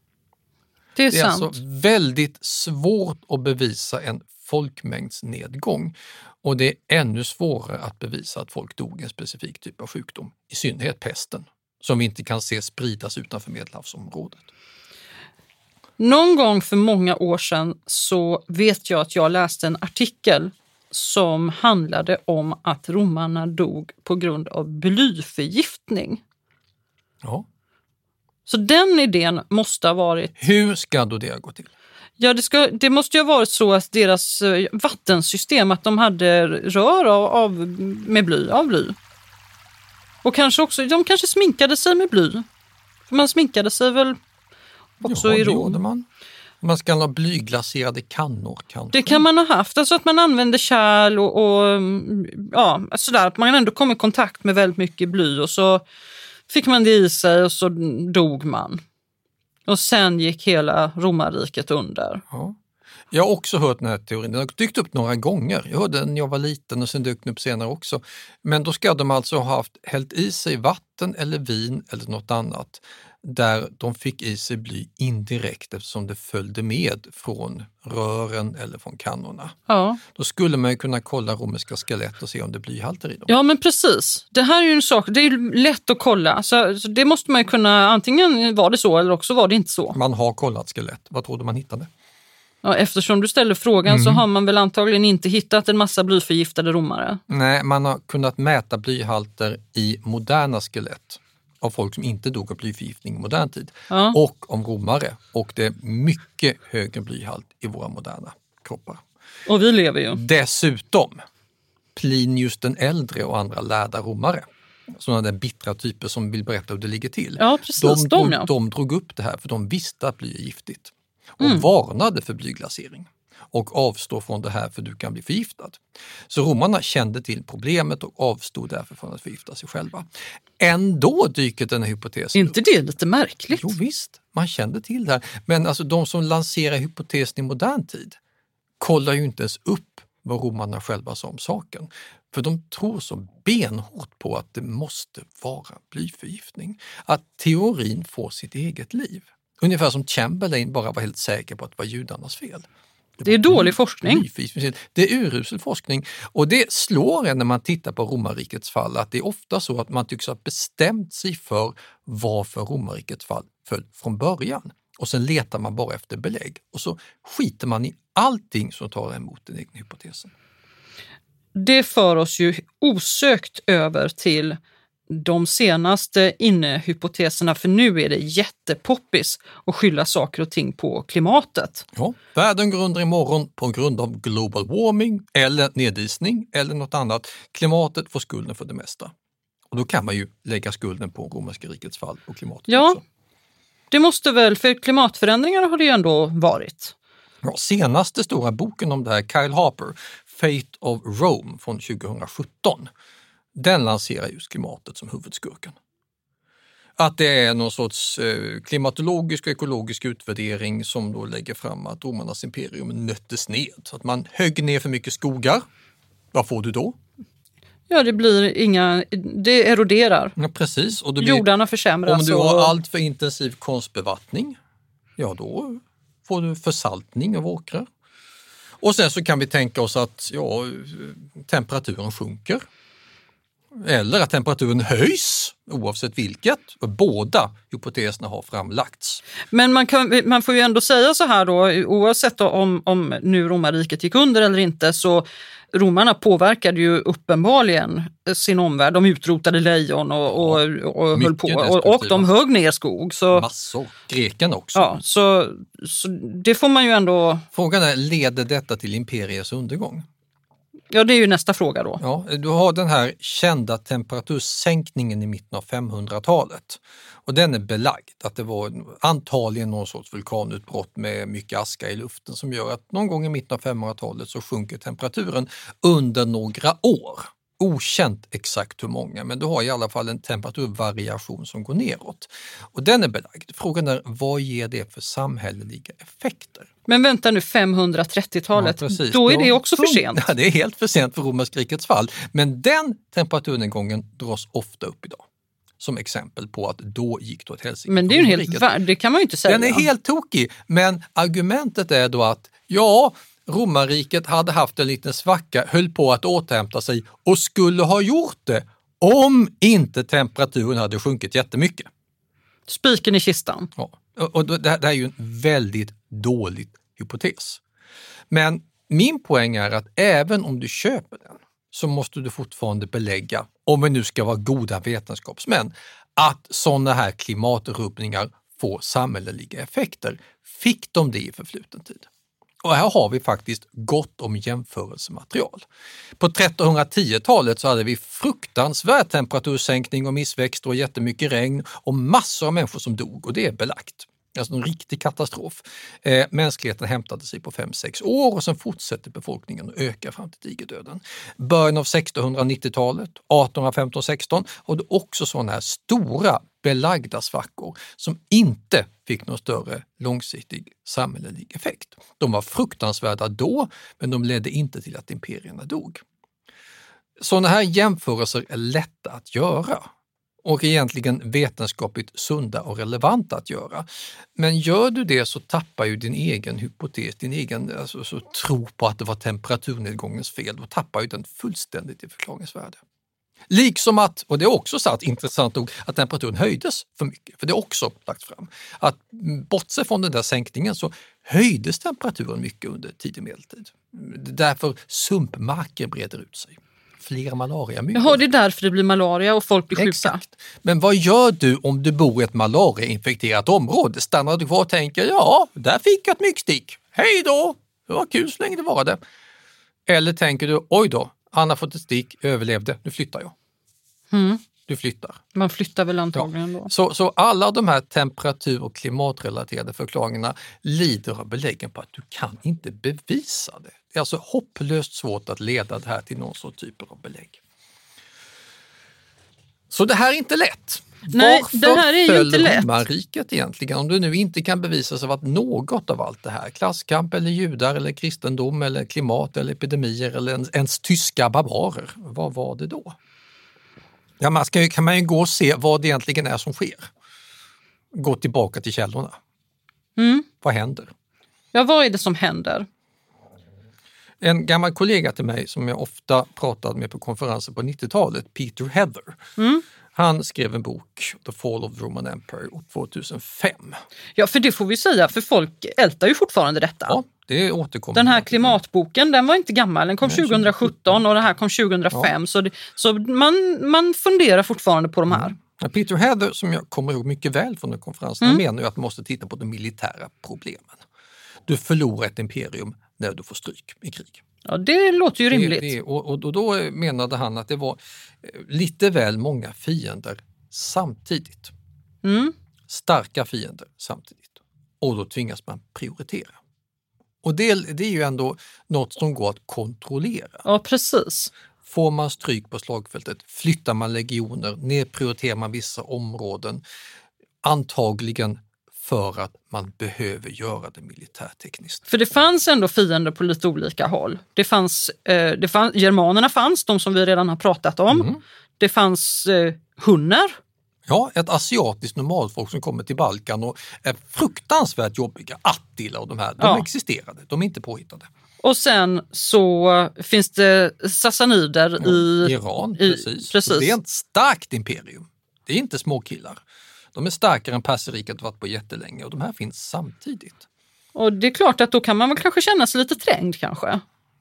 Det är, det är sant. alltså väldigt svårt att bevisa en folkmängdsnedgång och det är ännu svårare att bevisa att folk dog en specifik typ av sjukdom, i synnerhet pesten, som vi inte kan se spridas utanför Medelhavsområdet. Någon gång för många år sedan så vet jag att jag läste en artikel som handlade om att romarna dog på grund av blyförgiftning. Ja. Så den idén måste ha varit... Hur ska då det gå till? Ja, det, ska, det måste ju ha varit så att deras eh, vattensystem, att de hade rör av, av, med bly, av bly. Och kanske också, de kanske sminkade sig med bly. För man sminkade sig väl också ja, i Rom? Det man. Man ska ha blyglaserade kannor kanske? Det kan man ha haft, alltså att man använde kärl och, och ja, sådär, att man ändå kom i kontakt med väldigt mycket bly och så fick man det i sig och så dog man. Och sen gick hela romarriket under. Ja. Jag har också hört den här teorin. Den har dykt upp några gånger. Jag hörde den när jag var liten och sen dök den upp senare också. Men då ska de alltså ha haft hällt i sig vatten eller vin eller något annat där de fick i sig bly indirekt eftersom det följde med från rören eller från kannorna. Ja. Då skulle man ju kunna kolla romerska skelett och se om det är blyhalter i dem. Ja, men precis. Det här är ju en sak, det är lätt att kolla. Så, så det måste man kunna, antingen var det så eller också var det inte så. Man har kollat skelett. Vad tror du man hittade? Ja, eftersom du ställer frågan så Mm. har man väl antagligen inte hittat en massa blyförgiftade romare. Nej, man har kunnat mäta blyhalter i moderna skelett av folk som inte dog av blyförgiftning i modern tid Ja. och om romare. Och det är mycket högre blyhalt i våra moderna kroppar. Och vi lever ju. Dessutom Plinius den äldre och andra lärda romare, sådana där bittra typer som vill berätta hur det ligger till. Ja, precis. de, De, drog, ja. de drog upp det här för de visste att bly är giftigt och Mm. varnade för blyglasering och avstå från det här för du kan bli förgiftad. Så romarna kände till problemet och avstod därför från att förgifta sig själva. Ändå dyker den här hypotesen inte det lite märkligt? Jo visst, man kände till det här. Men alltså de som lanserar hypotesen i modern tid kollar ju inte ens upp vad romarna själva sa om saken. För de tror så benhårt på att det måste vara blyförgiftning. Att teorin får sitt eget liv. Ungefär som Chamberlain bara var helt säker på att det var judarnas fel. Det är dålig forskning. Det är urusel forskning och det slår en när man tittar på romarrikets fall att det är ofta så att man tycks ha bestämt sig för varför romarrikets fall föll från början. Och sen letar man bara efter belägg och så skiter man i allting som tar emot den egna hypotesen. Det för oss ju osökt över till de senaste innehypoteserna, för nu är det jättepoppis att skylla saker och ting på klimatet. Ja, världen går under imorgon på grund av global warming eller nedisning eller något annat. Klimatet får skulden för det mesta. Och då kan man ju lägga skulden på romerska rikets fall och klimatet Ja, också. det måste väl, för klimatförändringar har det ju ändå varit. Ja, senaste stora boken om det här, Kyle Harper, Fate of Rome från 2017, den lanserar just klimatet som huvudskurken. Att det är någon sorts eh, klimatologisk och ekologisk utvärdering som då lägger fram att romarnas imperium nöttes ned. Så att man högg ner för mycket skogar. Vad får du då? Ja, det blir inga, det eroderar. Ja, precis. Och det blir, Jordarna försämras. om du och- har allt för intensiv konstbevattning, ja då får du försaltning av åkrar. Och sen så kan vi tänka oss att ja, temperaturen sjunker. Eller att temperaturen höjs, oavsett vilket. Båda hypoteserna har framlagts. Men man, kan, man får ju ändå säga så här då, oavsett då om, om nu romarriket gick under eller inte, så romarna påverkade ju uppenbarligen sin omvärld. De utrotade lejon och, och, och höll mycket på. Och, och de högg ner skog. Så, Massor. Grekerna också. ja, så, så det får man ju ändå... Frågan är, leder detta till imperiets undergång? Ja, det är ju nästa fråga då. Ja, du har den här kända temperatursänkningen i mitten av 500-talet. Och den är belagd att det var antagligen någon sorts vulkanutbrott med mycket aska i luften som gör att någon gång i mitten av 500-talet så sjunker temperaturen under några år. Okänt exakt hur många, men du har i alla fall en temperaturvariation som går neråt. Och den är belagd. Frågan är vad ger det för samhälleliga effekter? Men vänta nu, 530-talet, Ja, då är det också för sent. Ja, det är helt för sent för romerska rikets fall. Men den temperaturnedgången dras ofta upp idag. Som exempel på att då gick det åt helsike. Men det är ju en helt, Romarriket. vär- det kan man ju inte säga. Den är helt tokig, men argumentet är då att ja, romarriket hade haft en liten svacka, höll på att återhämta sig och skulle ha gjort det om inte temperaturen hade sjunkit jättemycket. Spiken i kistan. Ja. Och det här är ju en väldigt dålig hypotes. Men min poäng är att även om du köper den så måste du fortfarande belägga, om vi nu ska vara goda vetenskapsmän, att sådana här klimatrubbningar får samhälleliga effekter. Fick de det i förfluten tid? Och här har vi faktiskt gott om jämförelsematerial. På 1310-talet så hade vi fruktansvärd temperatursänkning och missväxt och jättemycket regn och massor av människor som dog och det är belagt. Alltså en riktig katastrof. Eh, mänskligheten hämtade sig på 5-6 år och sen fortsätter befolkningen att öka fram till digerdöden. Början av 1690-talet, 1815-16, och det också sådana här stora belagda svackor som inte fick någon större långsiktig samhällelig effekt. De var fruktansvärda då, men de ledde inte till att imperierna dog. Sådana här jämförelser är lätta att göra och egentligen vetenskapligt sunda och relevanta att göra. Men gör du det så tappar ju din egen hypotes, din egen alltså, så tro på att det var temperaturnedgångens fel, då tappar ju den fullständigt i förklaringsvärde. Liksom att, och det är också sagt intressant nog, att temperaturen höjdes för mycket. För det är också lagt fram. Att bortsett från den där sänkningen så höjdes temperaturen mycket under tidig medeltid. Därför sumpmarker breder ut sig. Fler malariamyggor. Jaha, det är därför det blir malaria och folk blir sjuka. Exakt. Men vad gör du om du bor i ett malariainfekterat område? Stannar du kvar och tänker, ja, där fick jag ett myggstick. Hej då! Det var kul så länge det varade. Eller tänker du, oj då, fått ett stick, överlevde, nu flyttar jag. Mm. Du flyttar. Man flyttar väl antagligen då. Så, så alla de här temperatur och klimatrelaterade förklaringarna lider av beläggen på att du kan inte bevisa det. Det är alltså hopplöst svårt att leda det här till någon sorts typ av belägg. Så det här är inte lätt. Nej, Varför det här är ju inte lätt. romarriket egentligen? Om du nu inte kan bevisa sig att något av allt det här, klasskamp eller judar eller kristendom eller klimat eller epidemier eller ens, tyska barbarer, vad var det då? Ja, man ska, kan man ju gå och se vad det egentligen är som sker. Gå tillbaka till källorna. Mm. Vad händer? Ja, vad är det som händer? En gammal kollega till mig som jag ofta pratade med på konferenser på 90-talet, Peter Heather, Mm. han skrev en bok, The Fall of the Roman Empire, år 2005. Ja, för det får vi säga, för folk ältar ju fortfarande detta. Ja, det återkommer. Den här klimatboken, den var inte gammal, den kom Nej, 2017 och den här kom 2005. Så, det, så man, man funderar fortfarande på de här. Ja, Peter Heather, som jag kommer ihåg mycket väl från den konferensen, Mm. menar ju att man måste titta på de militära problemen. Du förlorar ett imperium när du får stryk i krig. Ja, det låter ju Det- rimligt. Det, och, och, och då menade han att det var eh, lite väl många fiender samtidigt. Mm. Starka fiender samtidigt. Och då tvingas man prioritera. Och det, det är ju ändå något som går att kontrollera. Ja, precis. Får man stryk på slagfältet, flyttar man legioner, nedprioriterar man vissa områden. Antagligen för att man behöver göra det militärtekniskt. För det fanns ändå fiender på lite olika håll. Det fanns, eh, det fanns, germanerna fanns, de som vi redan har pratat om. Mm. Det fanns eh, hunner. Ja, ett asiatiskt normalfolk som kommer till Balkan och är fruktansvärt jobbiga. Attila och de här, de Ja. existerade, de är inte påhittade. Och sen så finns det sassanider i Iran, i, precis. precis. Det är ett starkt imperium. Det är inte småkillar. De är starkare än Perserriket varit på jättelänge och de här finns samtidigt. Och det är klart att då kan man väl kanske känna sig lite trängd kanske.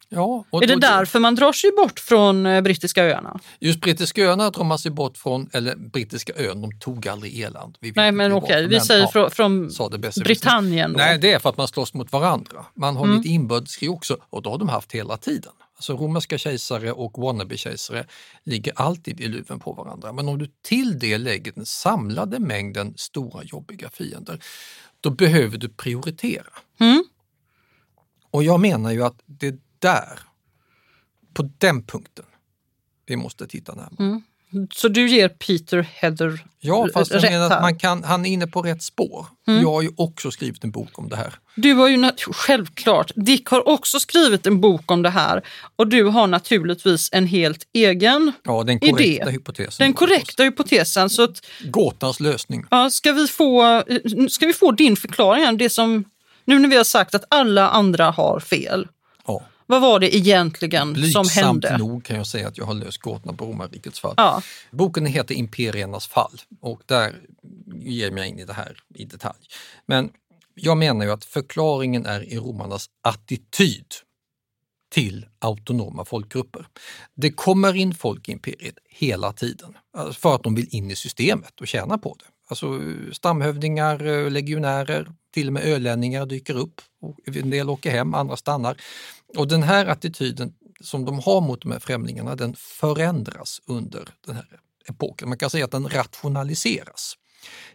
Ja, och är det därför man drar sig bort från eh, brittiska öarna? Just brittiska öarna drar man sig bort från, eller brittiska ön, de tog aldrig Irland. Vi Nej men okej, vi men, säger ja, från. Britannien då. Nej, det är för att man slåss mot varandra. Man har Mm. lite inbördeskrig också och det har de haft hela tiden. Alltså romerska kejsare och wannabe-kejsare ligger alltid i luven på varandra. Men om du till det lägger den samlade mängden stora jobbiga fiender, då behöver du prioritera. Mm. Och jag menar ju att det är där, på den punkten, vi måste titta närmare. Mm. Så du ger Peter Heather Ja, fast jag menar att man kan, han är inne på rätt spår. Mm. Jag har ju också skrivit en bok om det här. Du har ju självklart, Dick har också skrivit en bok om det här och du har naturligtvis en helt egen Ja, den korrekta idé. hypotesen. Den korrekta hypotesen. Så att, Gåtans lösning. ja, ska, vi få, ska vi få din förklaring? Det som, nu när vi har sagt att alla andra har fel. Vad var det egentligen som Blygsamt hände? nog kan jag säga att jag har löst gåtorna på romarrikets fall. Ja. Boken heter Imperiernas fall och där ger jag mig in i det här i detalj. Men jag menar ju att förklaringen är i romarnas attityd till autonoma folkgrupper. Det kommer in folk i imperiet hela tiden alltså för att de vill in i systemet och tjäna på det. Alltså stamhövdingar, eh, legionärer, till och med ölänningar dyker upp. En del åker hem, andra stannar. Och den här attityden som de har mot de här främlingarna, den förändras under den här epoken. Man kan säga att den rationaliseras.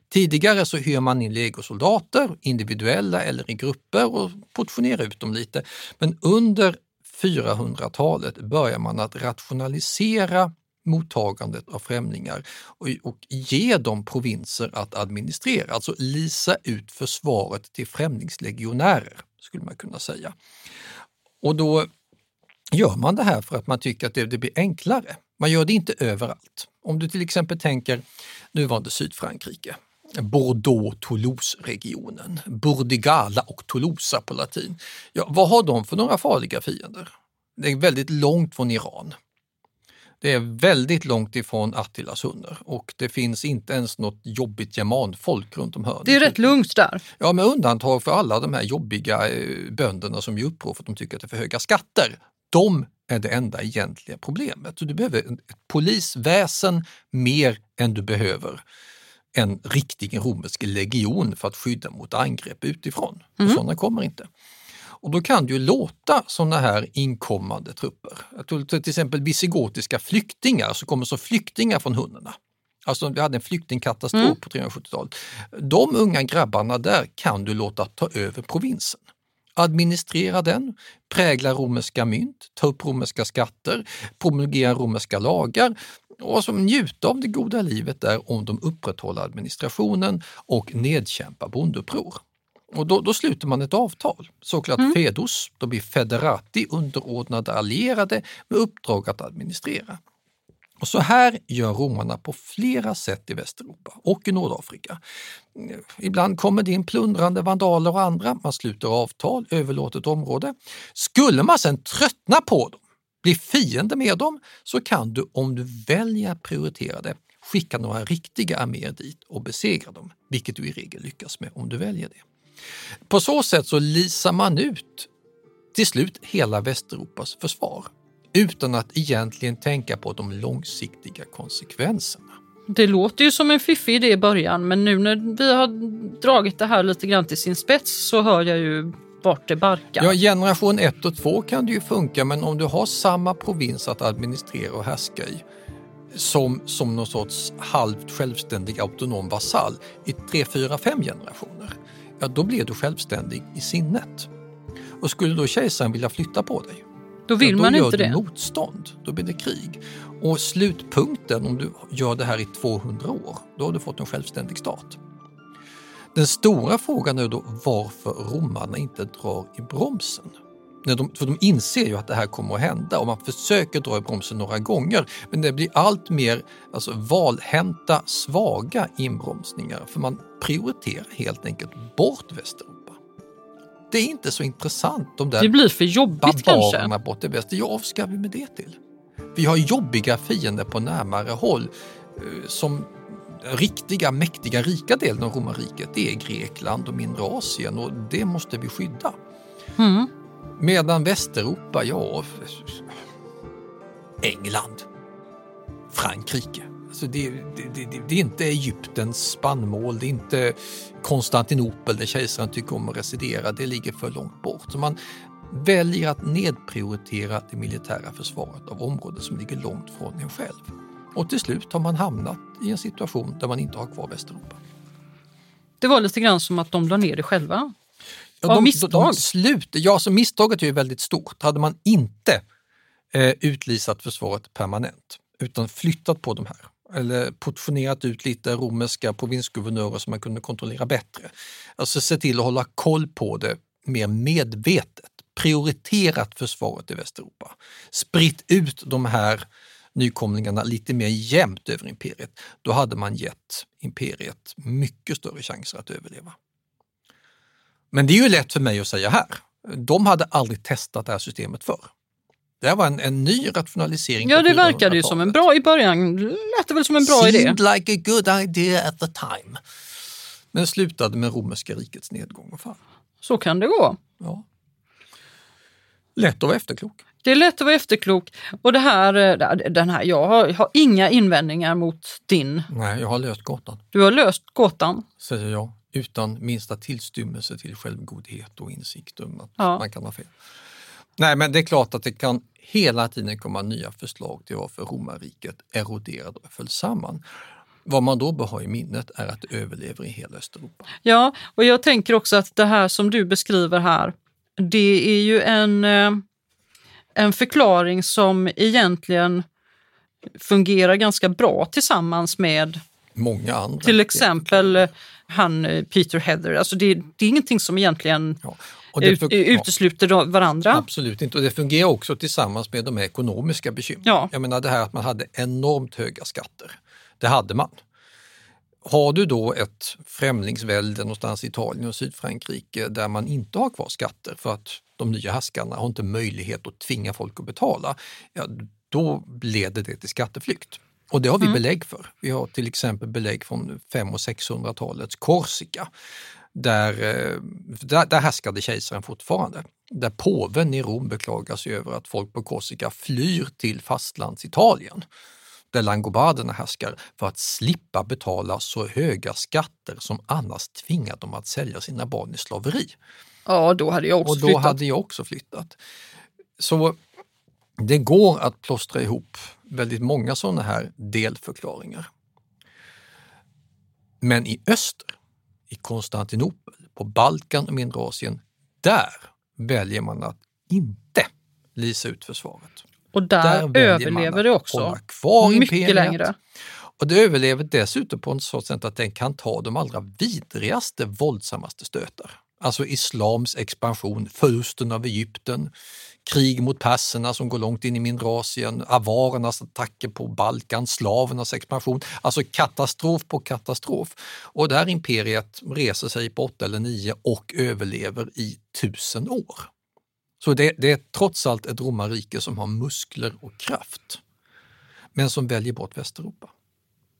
Tidigare så hyr man in legosoldater, individuella eller i grupper och portionerar ut dem lite. Men under 400-talet börjar man att rationalisera mottagandet av främlingar och, och ge dem provinser att administrera, alltså lisa ut försvaret till främlingslegionärer, skulle man kunna säga. Och då gör man det här för att man tycker att det, det blir enklare. Man gör det inte överallt. Om du till exempel tänker nuvarande Sydfrankrike, Bordeaux-Toulouse-regionen, Burdigala och Toulouse på latin. Ja, vad har de för några farliga fiender? Det är väldigt långt från Iran. Det är väldigt långt ifrån Attilas hundar och det finns inte ens något jobbigt germanfolk runt om hörnet. Det är rätt lugnt där. Ja, med undantag för alla de här jobbiga eh, bönderna som gör uppror för att de tycker att det är för höga skatter. De är det enda egentliga problemet. Så du behöver ett polisväsen mer än du behöver en riktig romersk legion för att skydda mot angrepp utifrån. Mm. Sådana kommer inte. Och då kan det ju låta sådana här inkommande trupper. Till exempel visigotiska flyktingar som kommer som flyktingar från hundarna. Alltså vi hade en flyktingkatastrof mm. på 370-talet. De unga grabbarna där kan du låta ta över provinsen administrera den, prägla romerska mynt, ta upp romerska skatter, promulgera romerska lagar och som njuta av det goda livet där om de upprätthåller administrationen och nedkämpar bonduppror. Och då, då, sluter man ett avtal, så kallat mm. fedos. Då blir federati underordnade allierade med uppdrag att administrera. Och så här gör romarna på flera sätt i Västeuropa och i Nordafrika. Ibland kommer det in plundrande vandaler och andra, man sluter avtal, överlåter ett område. Skulle man sedan tröttna på dem, bli fiende med dem, så kan du om du väljer att prioritera det skicka några riktiga arméer dit och besegra dem, vilket du i regel lyckas med om du väljer det. På så sätt så lisar man ut till slut hela Västeuropas försvar utan att egentligen tänka på de långsiktiga konsekvenserna. Det låter ju som en fiffig idé i början men nu när vi har dragit det här lite grann till sin spets så hör jag ju vart det barkar. Ja, generation 1 och 2 kan det ju funka men om du har samma provins att administrera och härska i som, som någon sorts halvt självständig autonom vasall i 3, 4, 5 generationer, ja då blir du självständig i sinnet. Och skulle då kejsaren vilja flytta på dig, då vill då man inte det. Gör du motstånd, då blir det krig. Och slutpunkten, om du gör det här i 200 år, då har du fått en självständig stat. Den stora frågan är då varför romarna inte drar i bromsen. De, för de inser ju att det här kommer att hända och man försöker dra i bromsen några gånger men det blir allt mer alltså, valhänta, svaga inbromsningar för man prioriterar helt enkelt bort Västeuropa det är inte så intressant de där Det blir för jobbigt kanske? bort det bästa. Ja, vad ska vi med det till? Vi har jobbiga fiender på närmare håll eh, som riktiga, mäktiga, rika delen av romarriket, det är Grekland och mindre Asien och det måste vi skydda. Mm. Medan Västeuropa, ja, England, Frankrike, Alltså det, det, det, det, är inte Egyptens spannmål, det är inte Konstantinopel där kejsaren tycker om att residera, det ligger för långt bort. Så man väljer att nedprioritera det militära försvaret av områden som ligger långt från en själv. Och till slut har man hamnat i en situation där man inte har kvar Västeuropa. Det var lite grann som att de la ner det själva? Ja, de, misstag? De, de slut, ja, så misstaget är ju väldigt stort. Hade man inte eh, utlisat försvaret permanent utan flyttat på de här eller portionerat ut lite romerska provinsguvernörer som man kunde kontrollera bättre. Alltså se till att hålla koll på det mer medvetet, prioriterat försvaret i Västeuropa, spritt ut de här nykomlingarna lite mer jämnt över imperiet, då hade man gett imperiet mycket större chanser att överleva. Men det är ju lätt för mig att säga här. De hade aldrig testat det här systemet förr. Det här var en, en ny rationalisering. Ja, det verkade ju som en bra, i början lät det väl som en bra Seemed idé. Seemed like a good idea at the time. Men slutade med romerska rikets nedgång och fall. Så kan det gå. Ja. Lätt att vara efterklok. Det är lätt att vara efterklok. Och det här, eh, den här, jag har, har inga invändningar mot din. Nej, jag har löst gåtan. Du har löst gåtan? Säger jag, utan minsta tillstymmelse till självgodhet och insikt om att ja. man kan ha fel. Nej, men det är klart att det kan hela tiden komma nya förslag till varför romarriket eroderade och föll samman. Vad man då bör ha i minnet är att det överlever i hela Östeuropa. Ja, och jag tänker också att det här som du beskriver här, det är ju en, eh, en förklaring som egentligen fungerar ganska bra tillsammans med Många andra. till exempel han eh, Peter Heather. Alltså det, det är ingenting som egentligen Och det ut, utesluter varandra. Absolut inte. Och det fungerar också tillsammans med de ekonomiska bekymren. Ja. Jag menar det här att man hade enormt höga skatter. Det hade man. Har du då ett främlingsvälde någonstans i Italien och Sydfrankrike där man inte har kvar skatter för att de nya härskarna har inte möjlighet att tvinga folk att betala, ja, då leder det till skatteflykt. Och det har vi Mm. belägg för. Vi har till exempel belägg från 500 och 600-talets Korsika där, eh, där, där härskade kejsaren fortfarande. Där påven i Rom beklagar sig över att folk på Korsika flyr till fastlandsitalien där langobarderna härskar för att slippa betala så höga skatter som annars tvingat dem att sälja sina barn i slaveri. Ja, då hade jag också Och då flyttat. hade jag också flyttat. Så det går att plåstra ihop väldigt många sådana här delförklaringar. Men i öster, i Konstantinopel, på Balkan och mindre Asien, där väljer man att inte lisa ut försvaret. Och där, man överlever det också. kvar Mycket imperiet. längre. Och det överlever dessutom på ett sådant sätt att den kan ta de allra vidrigaste, våldsammaste stötar. Alltså islams expansion, förlusten av Egypten, krig mot perserna som går långt in i mindre Asien, avarernas attacker på Balkan, slavernas expansion. Alltså katastrof på katastrof. Och det här imperiet reser sig på åtta eller nio och överlever i tusen år. Så det, det är trots allt ett romarrike som har muskler och kraft, men som väljer bort Västeuropa.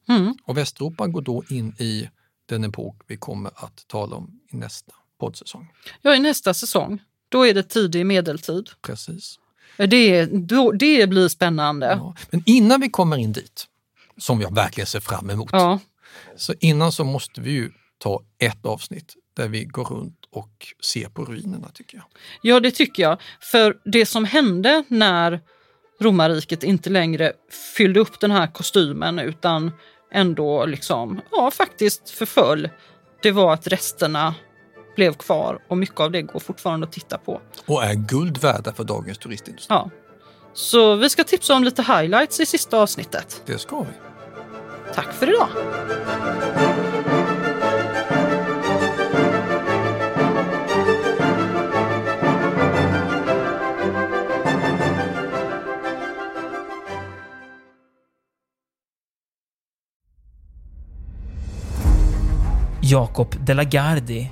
Mm. Och Västeuropa går då in i den epok vi kommer att tala om i nästa poddsäsong. Ja, i nästa säsong, då är det tidig medeltid. Precis. Det, då, det blir spännande. Men innan vi kommer in dit, som jag verkligen ser fram emot, Ja. så innan så måste vi ju ta ett avsnitt där vi går runt och ser på ruinerna tycker jag. Ja, det tycker jag. För det som hände när romarriket inte längre fyllde upp den här kostymen utan ändå liksom, ja, faktiskt förföll, det var att resterna blev kvar och mycket av det går fortfarande att titta på. Och är guld värda för dagens turistindustri. Ja. Så vi ska tipsa om lite highlights i sista avsnittet. Det ska vi. Tack för idag! Jakob de la Gardie